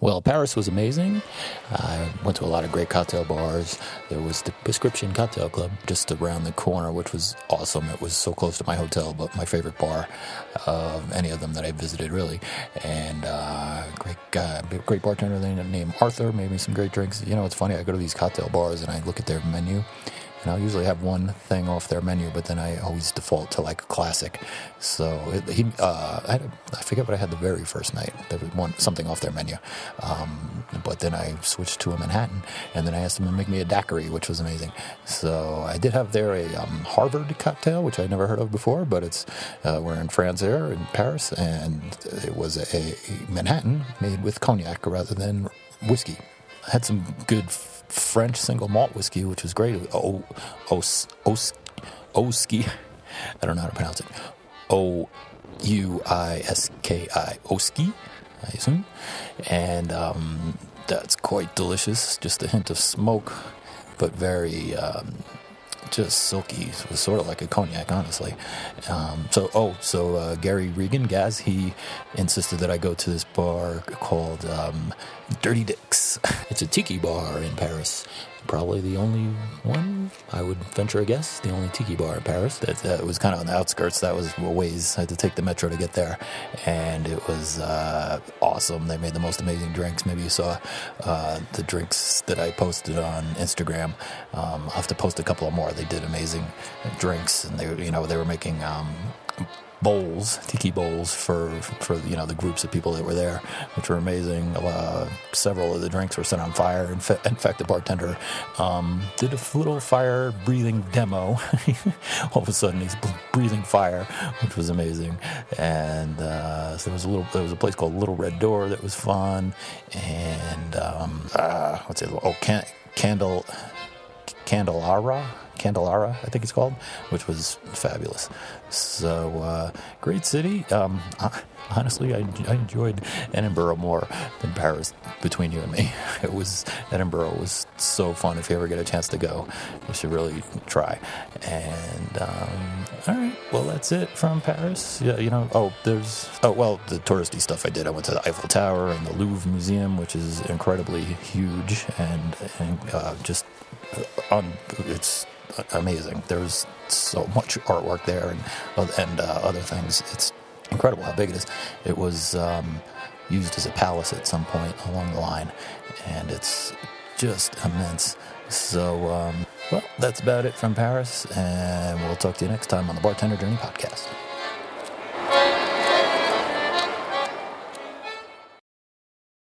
Well, Paris was amazing. I went to a lot of great cocktail bars. There was the Prescription Cocktail Club just around the corner, which was awesome. It was so close to my hotel, but my favorite bar of any of them that I visited, really. And uh, great guy, great bartender named Arthur made me some great drinks. You know, it's funny. I go to these cocktail bars and I look at their menu and I'll usually have one thing off their menu, but then I always default to like a classic. So it, he, uh, I, I forget what I had the very first night. There was one something off their menu, um, but then I switched to a Manhattan, and then I asked them to make me a daiquiri, which was amazing. So I did have there a um, Harvard cocktail, which I'd never heard of before, but it's uh, we're in France here in Paris, and it was a, a Manhattan made with cognac rather than whiskey. I had some good French single malt whiskey, which was great. O, os, os, Oski. I don't know how to pronounce it. O U I S K I. Oski, I assume. And um, that's quite delicious. Just a hint of smoke, but very um, just silky. It was sort of like a cognac, honestly. Um, so, oh, so uh, Gary Regan, Gaz, he insisted that I go to this bar called um, Dirty Dicks. It's a tiki bar in Paris. Probably the only one, I would venture a guess, the only tiki bar in Paris. That, that was kind of on the outskirts. That was a ways. I had to take the metro to get there. And it was uh, awesome. They made the most amazing drinks. Maybe you saw uh, the drinks that I posted on Instagram. Um, I'll have to post a couple more. They did amazing drinks. And they, you know, they were making. Um, bowls, tiki bowls for for you know the groups of people that were there, which were amazing. Uh, several of the drinks were set on fire. In, fa- in fact, the bartender um, did a little fire breathing demo. All of a sudden, he's breathing fire, which was amazing. And uh, so there was a little there was a place called Little Red Door that was fun, and um, uh, what's it? Oh, can- Candle Candelara Candelara, I think it's called, which was fabulous. So, uh, great city. Um, honestly, I, I, enjoyed Edinburgh more than Paris between you and me. It was, Edinburgh was so fun. If you ever get a chance to go, you should really try. And, um, all right, well, that's it from Paris. Yeah, you know, oh, there's, oh, well, the touristy stuff I did. I went to the Eiffel Tower and the Louvre Museum, which is incredibly huge and, and uh, just uh, on, it's, amazing. There's so much artwork there and and uh, other things. It's incredible how big it is. It was um, used as a palace at some point along the line, and it's just immense. So, um, well, that's about it from Paris, and we'll talk to you next time on the Bartender Journey podcast.